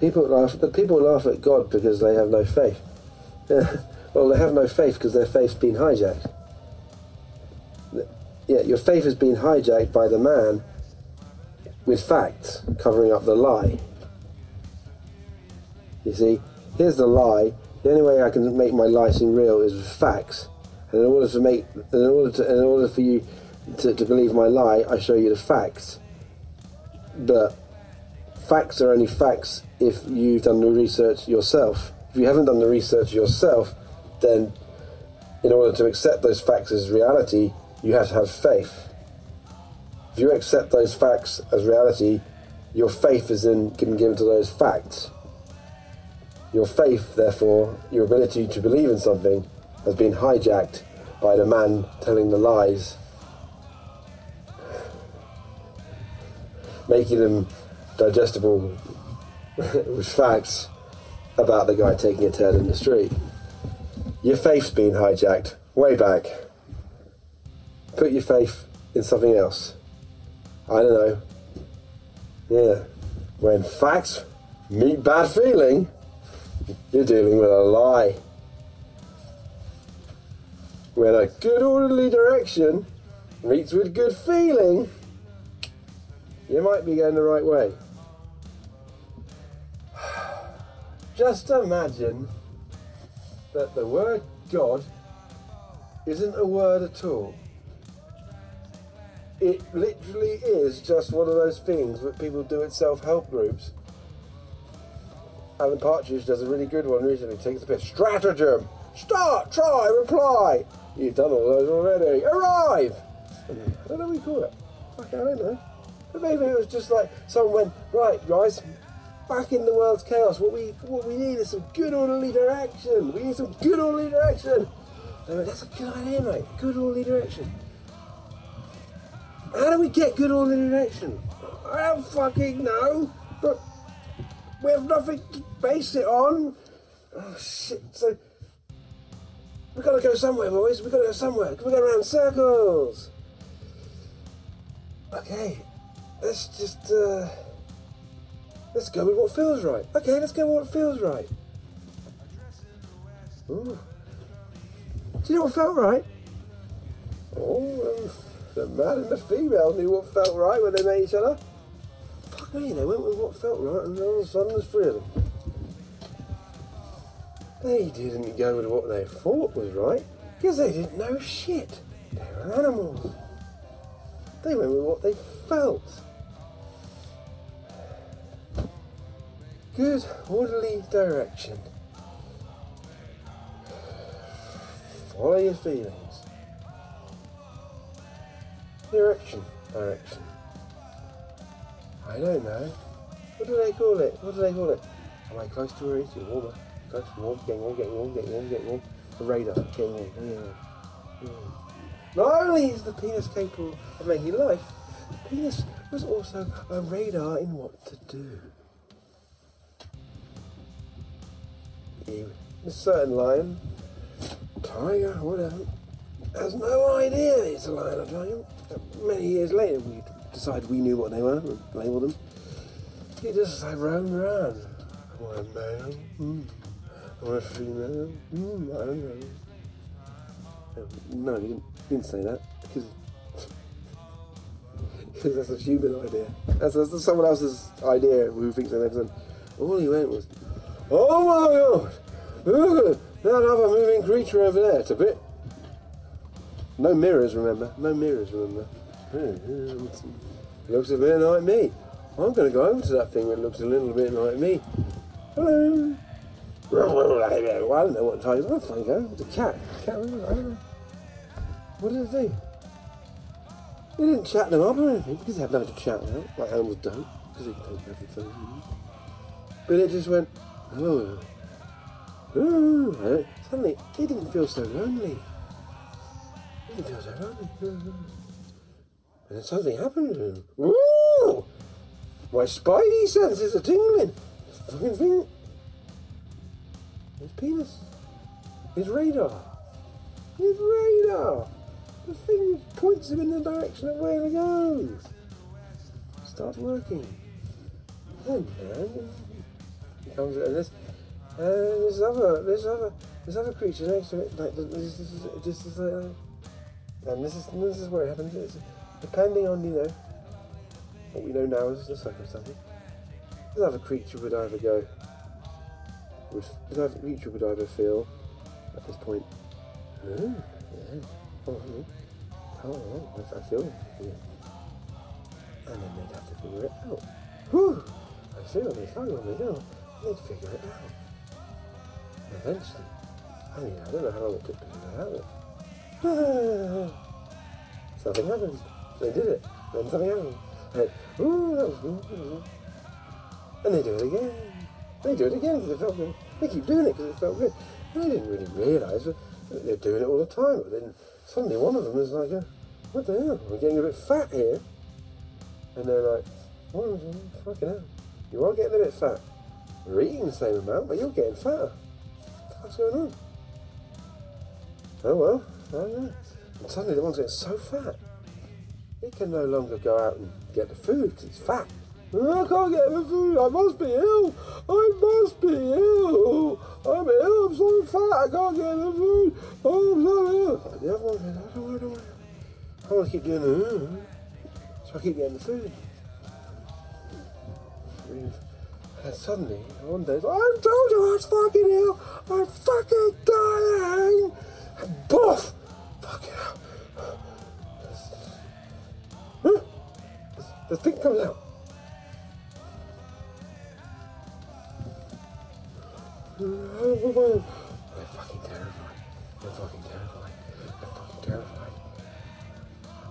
People laugh. The people laugh at God because they have no faith. well, they have no faith because their faith's been hijacked. Yeah, your faith has been hijacked by the man with facts covering up the lie. You see, here's the lie. The only way I can make my lie seem real is with facts. And in order to make, in order to, in order for you to, to believe my lie, I show you the facts. But facts are only facts if you've done the research yourself. If you haven't done the research yourself, then in order to accept those facts as reality, you have to have faith. If you accept those facts as reality, your faith is then given, given to those facts. Your faith, therefore, your ability to believe in something, has been hijacked by the man telling the lies, making them digestible facts about the guy taking a turn in the street. Your faith's been hijacked way back. Put your faith in something else. I don't know. Yeah. When facts meet bad feeling, you're dealing with a lie. When a good orderly direction meets with good feeling, you might be going the right way. Just imagine that the word God isn't a word at all. It literally is just one of those things that people do at self-help groups. Alan Partridge does a really good one recently. Takes a bit stratagem. Start, try, reply. You've done all those already. Arrive. I don't know what you call it. Fuck, I don't know. But maybe it was just like someone went, right, guys, back in the world's chaos. What we what we need is some good orderly direction. We need some good orderly direction. I went, that's a good idea, mate. Good orderly direction. How do we get good orderly direction? I don't fucking know. But we have nothing to base it on. Oh shit! So we gotta go somewhere, boys. We gotta go somewhere. Can we go around circles? Okay, let's just uh, let's go with what feels right. Okay, let's go with what feels right. Ooh. Do you know what felt right? Oh, um, the man and the female knew what felt right when they met each other. Fuck me, they went with what felt right, and all of a sudden there's three of them. They didn't go with what they thought was right, because they didn't know shit. They were animals. They went with what they felt. Good, orderly direction. Follow your feelings. Direction, direction. I don't know. What do they call it? What do they call it? Am I close to it is? Warmer. Close warm, getting warm, getting warm, getting warm, getting warm. The radar, getting warm. Not only is the penis capable of making life, the penis was also a radar in what to do. You, a certain lion, tiger, whatever, has no idea it's a lion or tiger. Many years later, we decided we knew what they were, and labelled them. He just like roamed around. Am I a male? Mm. Am I a female? Mm, I don't know. No, he didn't, didn't say that because that's a human idea. That's, that's someone else's idea who thinks they know something. All he went was, "Oh my god, that other moving creature over there." It's a bit. No mirrors, remember? No mirrors, remember? Looks a bit like me. I'm going to go over to that thing that looks a little bit like me. Hello. Well, I don't know what tigers are. Funny go. It's a cat. Cat. What did it do? It didn't chat them up or anything because they have nothing to chat about, like animals don't, because they don't have anything. But it just went, oh, oh. Suddenly, it didn't feel so lonely. It didn't feel so lonely. And then something happened to him. Ooh! My spidey senses are tingling. This fucking thing. His penis. His radar. His radar. The thing points him in the direction of where to go. Starts working. And, and Comes and this, and there's other, there's other, there's other creatures next to it. Like this, this is just like, uh, and this is this is where it happens. It's depending on you know what we know now is the circumstances. This other creature would either go, would this other creature would either feel at this point, oh, yeah, oh, oh, oh, I, I feel, yeah. and then they'd have to figure it out. Whew, I feel they finally know. They'd figure it out. Eventually, I mean, I don't know how long it took to figure it out. something happened. They did it. Then something happened. And, ooh, that was. And they do it again. They do it again because it felt good. They keep doing it because it felt good. And they didn't really realise that they're doing it all the time. But then suddenly one of them is like, uh, what the hell? We're getting a bit fat here. And they're like, oh, fucking hell. You are getting a bit fat. We're eating the same amount, but you're getting fatter. What's going on? Oh well, I don't know. And suddenly the one's getting so fat, it can no longer go out and get the food because it's fat. I can't get the food. I must be ill. I must be ill. I'm ill. I'm so fat. I can't get the food. Oh, I'm so ill. But the other one goes, I don't worry, don't worry. I want to keep doing the so I keep getting the food. And suddenly, one day, I told you I was fucking ill. I'm fucking dying. And boof! Fucking hell. The thing comes out. They're fucking terrified. They're fucking terrified. They're fucking terrified.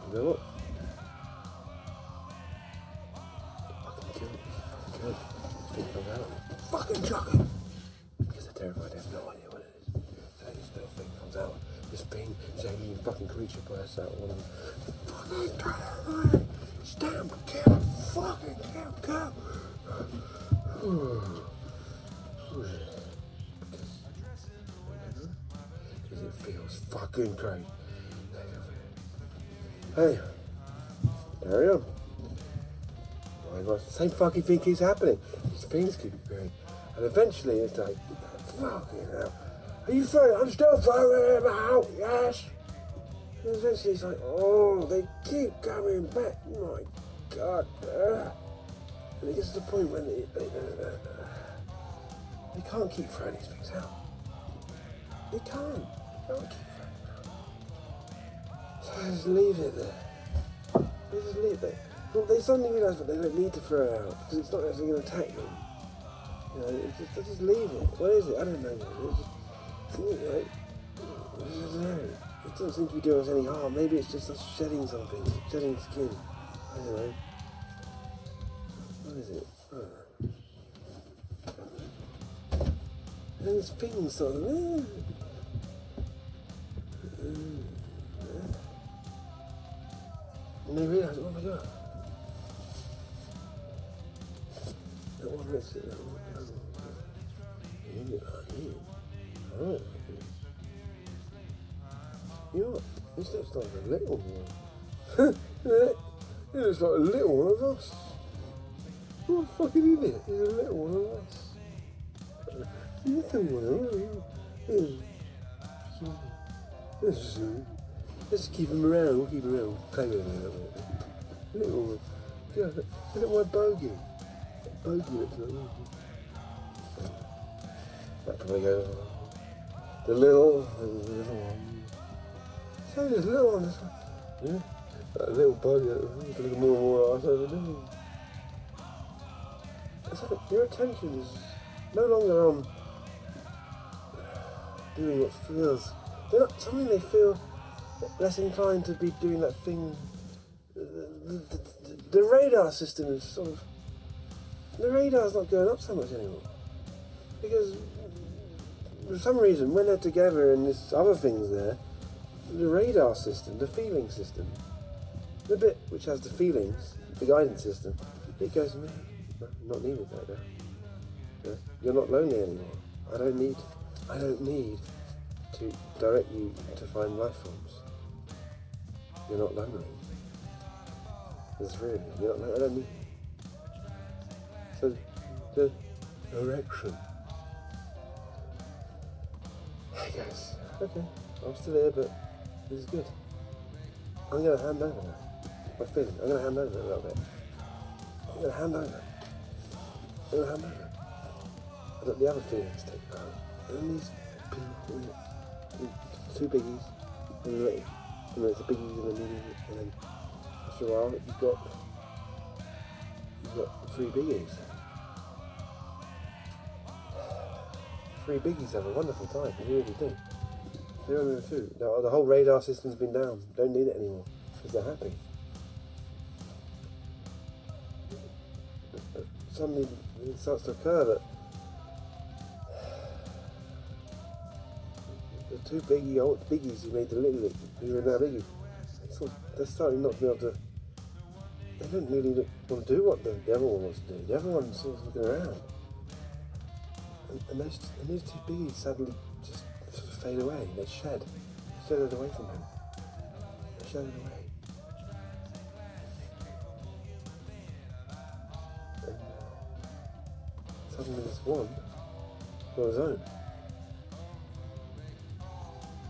You know what? Out. Fucking chuck it. Because they're terrified. They have no idea what it is. So this little thing comes out. This thing, this alien fucking creature bursts out. One of them. Fucking terrified. Stamp. Kill. Fucking kill. Kill. Because it feels fucking great. Hey. Oh my God, same fucking thing keeps happening. Things keep appearing. And eventually it's like, fucking hell. Are you throwing? I'm still throwing him out, yes. And eventually it's like, oh, they keep coming back. My God. And it gets to the point when they, they, they can't keep throwing these things out. They can't. They can't keep throwing them out. So I just leave it there. They just leave it. Well, they suddenly realise that they don't need to throw it out because it's not actually going to attack them. You know, just, they just leave it. What is it? I don't know. It's just, like, I don't know. It doesn't seem to be doing us any harm. Maybe it's just us shedding something, shedding skin. I don't know. What is it? Know. And there's things sort of. eh. And they realise, oh my god. Oh, yeah. Oh, You looks like a little one. looks like a little one of us. What a fucking idiot. He's a little one of us. One of us. Let's, let's keep him around. We'll keep him around. Play with him a little bit. Little. Look at my bogey. That. That probably goes. The little, the little one. So there's little one. Yeah. That little buggy. Look more and more arse over there. It's like your attention is no longer on doing what feels. They're not, suddenly they feel less inclined to be doing that thing. The, the, the, the radar system is sort of. The radar's not going up so much anymore. Because for some reason, when they're together and this other thing's there, the radar system, the feeling system, the bit which has the feelings, the guidance system, it goes, "No, no, not needed right now. You're not lonely anymore. I don't need, I don't need to direct you to find life forms. You're not lonely. It's really, you're not, I don't need. So the erection. Hey guys, okay, I'm still here, but this is good. I'm gonna hand over now. My feeling, I'm gonna hand over a little bit. I'm gonna hand over. I'm gonna hand over. I let the other feelings take over. And these people, two biggies, and then, and then it's a biggie and a medium, and then after a while you've got you've got three biggies. Three biggies have a wonderful time, they really do. They. The, the whole radar system's been down. Don't need it anymore because they're happy. But suddenly it starts to occur that the two biggie old biggies who made the little who are now biggie, sort they're starting not to be able to. They don't really want to do what the, the other one wants to do. The other one's sort of looking around, and, and those and those two biggies suddenly just sort of fade away. They shed, shedded away from him. They shedded away. And uh, suddenly this one got his own.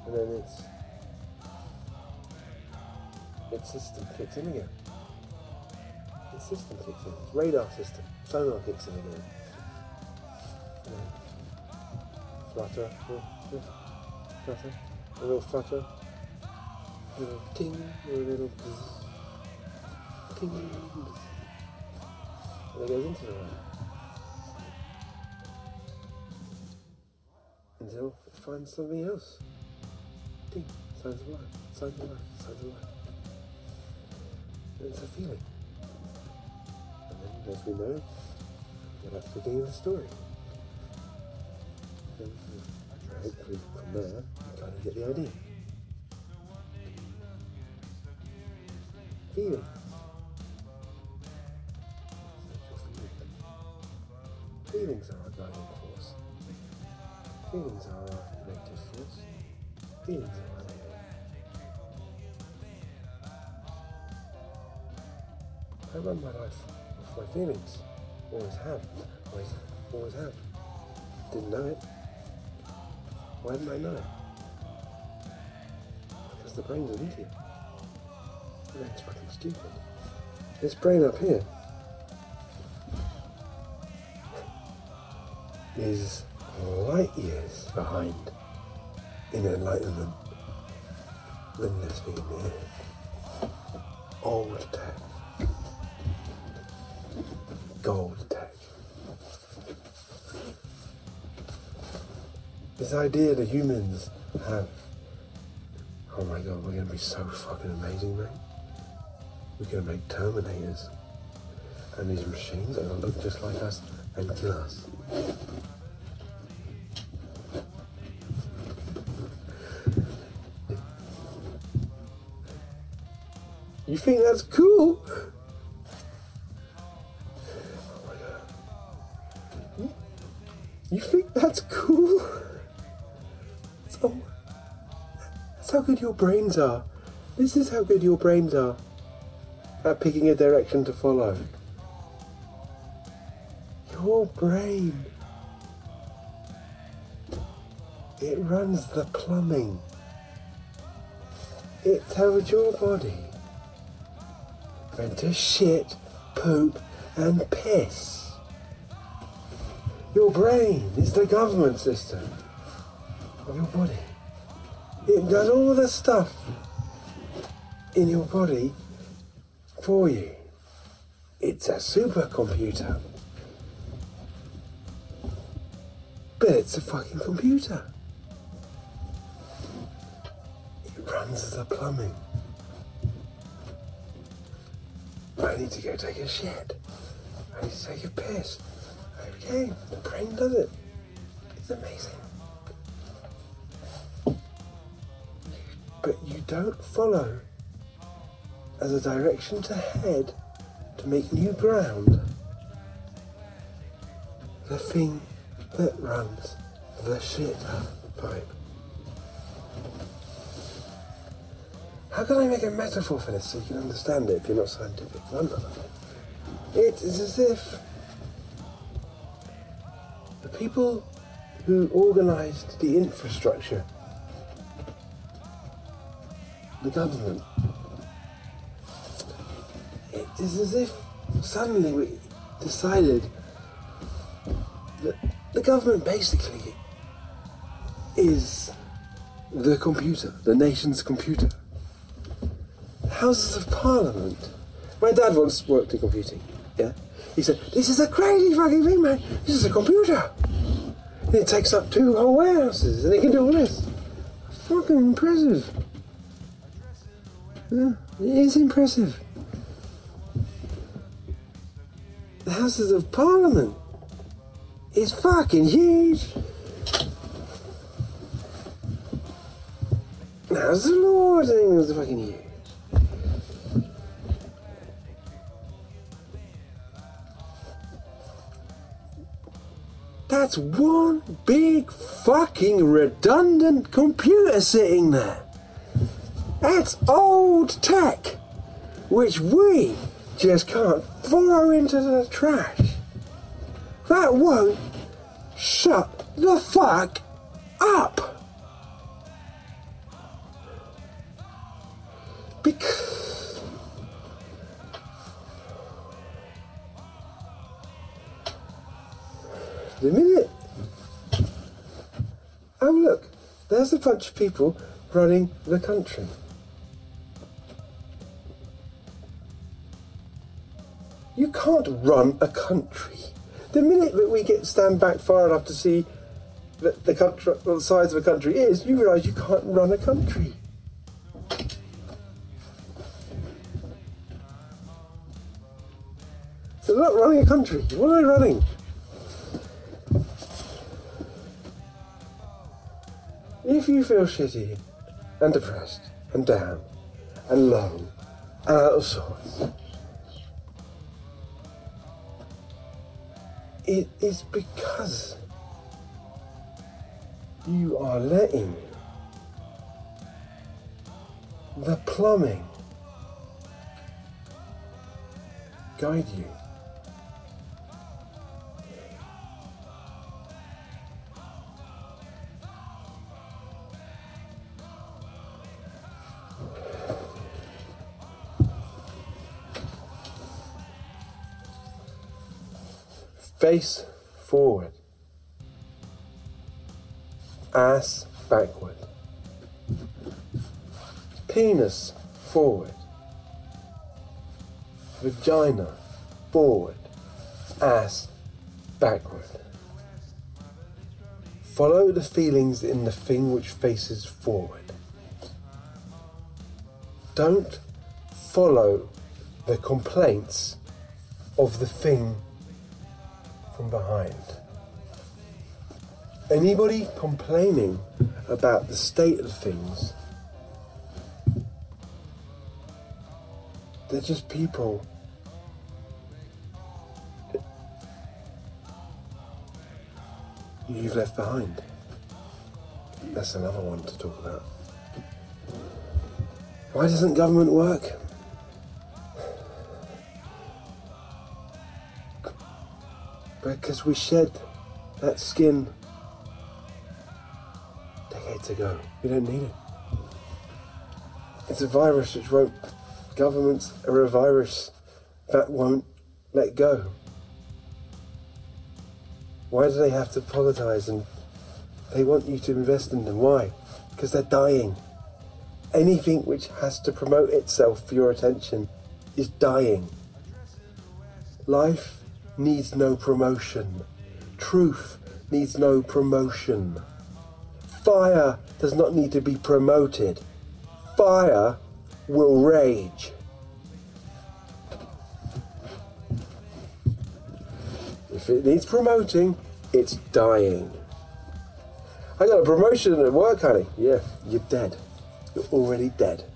And then its its system kicks in again. Its system kicks in. Its radar system, sonar kicks in again. Flutter, flutter, a little flutter, a little ting, a little buzz, ting, buzz. and it goes into the radar. Until it finds something else. Ding, signs of signs of life, signs of life. And it's a feeling. And then, as we know, that's the beginning of the story. Hopefully from there, you kind of get the idea. Feeling. Feelings are our guiding force. Feelings are our creative force. Feelings are our. I run my life with my feelings. Always have. Always, always have. Didn't know it. Why didn't I know? Because the brain's an idiot. Brain's fucking stupid. This brain up here is light years behind in enlightenment than this thing here. Old tech. Gold tech. This idea that humans have. Oh my god, we're gonna be so fucking amazing, mate. We're gonna make Terminators. And these machines are gonna look just like us and kill us. You think that's cool? That's how good your brains are. This is how good your brains are at picking a direction to follow. Your brain. It runs the plumbing. It tells your body when to shit, poop, and piss. Your brain is the government system of your body. It does all the stuff in your body for you. It's a supercomputer. But it's a fucking computer. It runs the plumbing. I need to go take a shit. I need to take a piss. Okay, the brain does it. It's amazing. But you don't follow as a direction to head to make new ground the thing that runs the shit pipe. How can I make a metaphor for this so you can understand it if you're not scientific? It is as if the people who organised the infrastructure, the government. It is as if suddenly we decided that the government basically is the computer, the nation's computer. Houses of Parliament. My dad once worked in computing, yeah? He said, This is a crazy fucking thing, man. This is a computer. And it takes up two whole warehouses and it can do all this. Fucking impressive. It is impressive. The Houses of Parliament is fucking huge. The Lord is fucking huge. That's one big fucking redundant computer sitting there. That's old tech, which we just can't throw into the trash. That won't shut the fuck up. Because. The minute. Oh, look, there's a bunch of people running the country. Can't run a country. The minute that we get stand back far enough to see that the country, well, the size of a country is, you realise you can't run a country. They're not running a country. What are they running? If you feel shitty and depressed and down and low and out of sorts, it is because you are letting the plumbing guide you. Face forward. Ass backward. Penis forward. Vagina forward. Ass backward. Follow the feelings in the thing which faces forward. Don't follow the complaints of the thing behind. Anybody complaining about the state of things, they're just people. You've left behind. That's another one to talk about. Why doesn't government work? Because we shed that skin decades ago. We don't need it. It's a virus which won't, governments are a virus that won't let go. Why do they have to politise and they want you to invest in them? Why? Because they're dying. Anything which has to promote itself for your attention is dying. Life needs no promotion. Truth needs no promotion. Fire does not need to be promoted. Fire will rage. If it needs promoting, it's dying. I got a promotion at work, honey. Yeah, you're dead. You're already dead.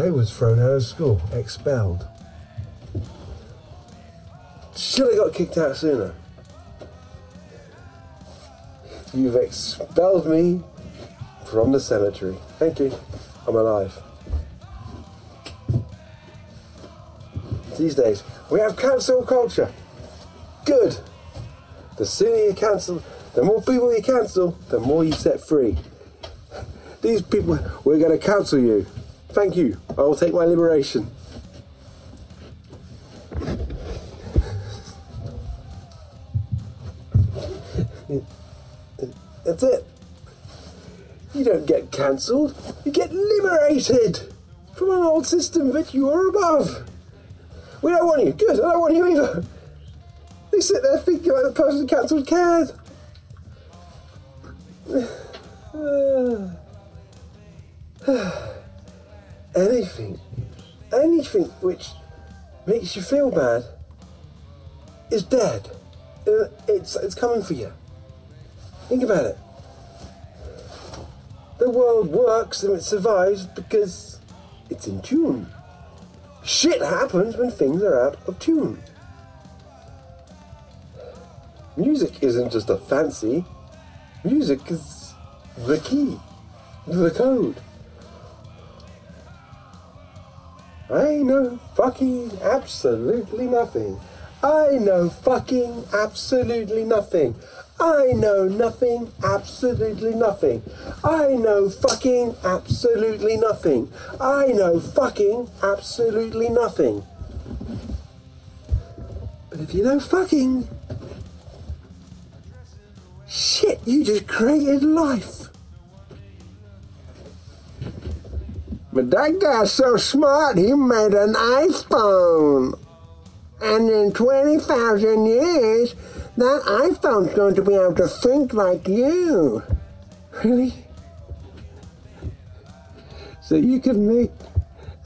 I was thrown out of school, expelled. Should have got kicked out sooner. You've expelled me from the cemetery. Thank you. I'm alive. These days, we have cancel culture. good. The sooner you cancel, the more people you cancel, the more you set free. These people, we're going to cancel you. Thank you. I will take my liberation. That's it. You don't get cancelled, you get liberated from an old system that you are above. We don't want you. Good, I don't want you either. They sit there thinking like the person cancelled cares. anything, anything which makes you feel bad is dead. Uh, It's, it's coming for you. Think about it. The world works and it survives because it's in tune. Shit happens when things are out of tune. Music isn't just a fancy. Music is the key, the code. I know fucking absolutely nothing. I know fucking absolutely nothing. I know nothing, absolutely nothing. I know fucking absolutely nothing. I know fucking absolutely nothing. But if you know fucking, shit, you just created life. But that guy's so smart, he made an iPhone. And in 20,000 years, that iPhone's going to be able to think like you. Really? So you can make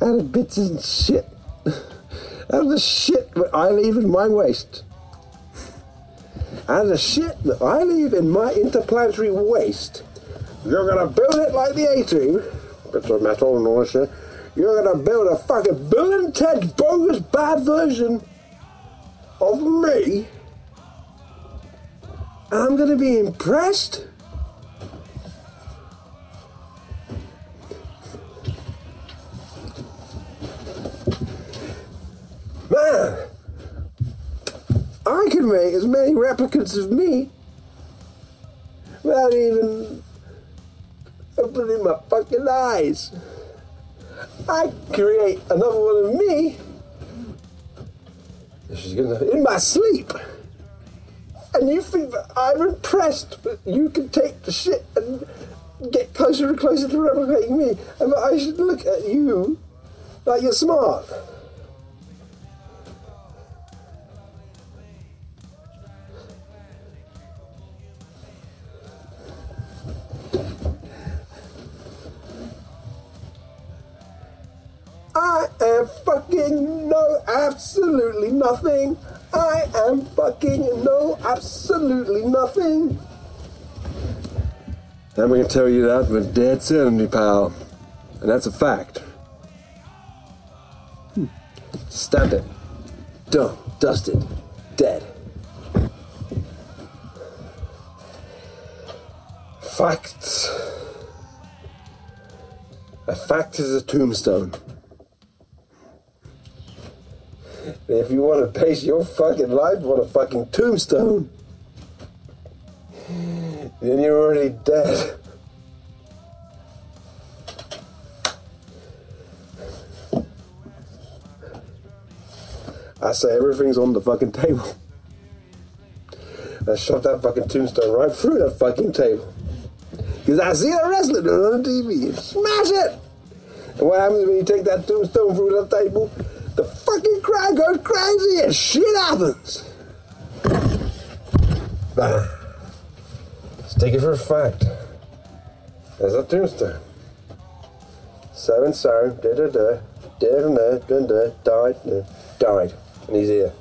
out of bits and shit. Out of the shit that I leave in my waste. Out of the shit that I leave in my interplanetary waste. You're gonna build it like the A2. It's a metal father in law. You're going to build a fucking Bill and Ted bogus bad version of me. And I'm going to be impressed. Man, I can make as many replicas of me without even opening my fucking eyes. I create another one of me She's gonna in my sleep. And you think that I'm impressed that you can take the shit and get closer and closer to replicating me, and that I should look at you like you're smart. Absolutely nothing. I am fucking no absolutely nothing. I'm gonna tell you that with dead certainty, pal. And that's a fact. Hmm. Stamp it. Done. Dusted. Dead. Facts. A fact is a tombstone. If you want to base your fucking life on a fucking tombstone, then you're already dead. I say everything's on the fucking table. I shove that fucking tombstone right through that fucking table. Because I see the wrestling on the TV. Smash it! And what happens when you take that tombstone through the table? The fucking crowd goes crazy and shit happens. Nah. Let's take it for a fact. There's a tombstone. So and so, da da da, da da da da, died, da, died, and he's here.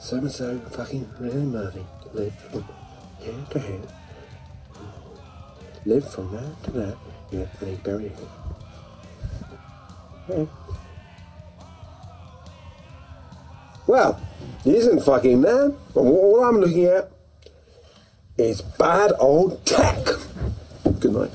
So and so, fucking Really Murphy, lived from here to here, lived from there to there, and he's buried here. Okay. Well, he isn't fucking there. But all I'm looking at is bad old tech. Good night.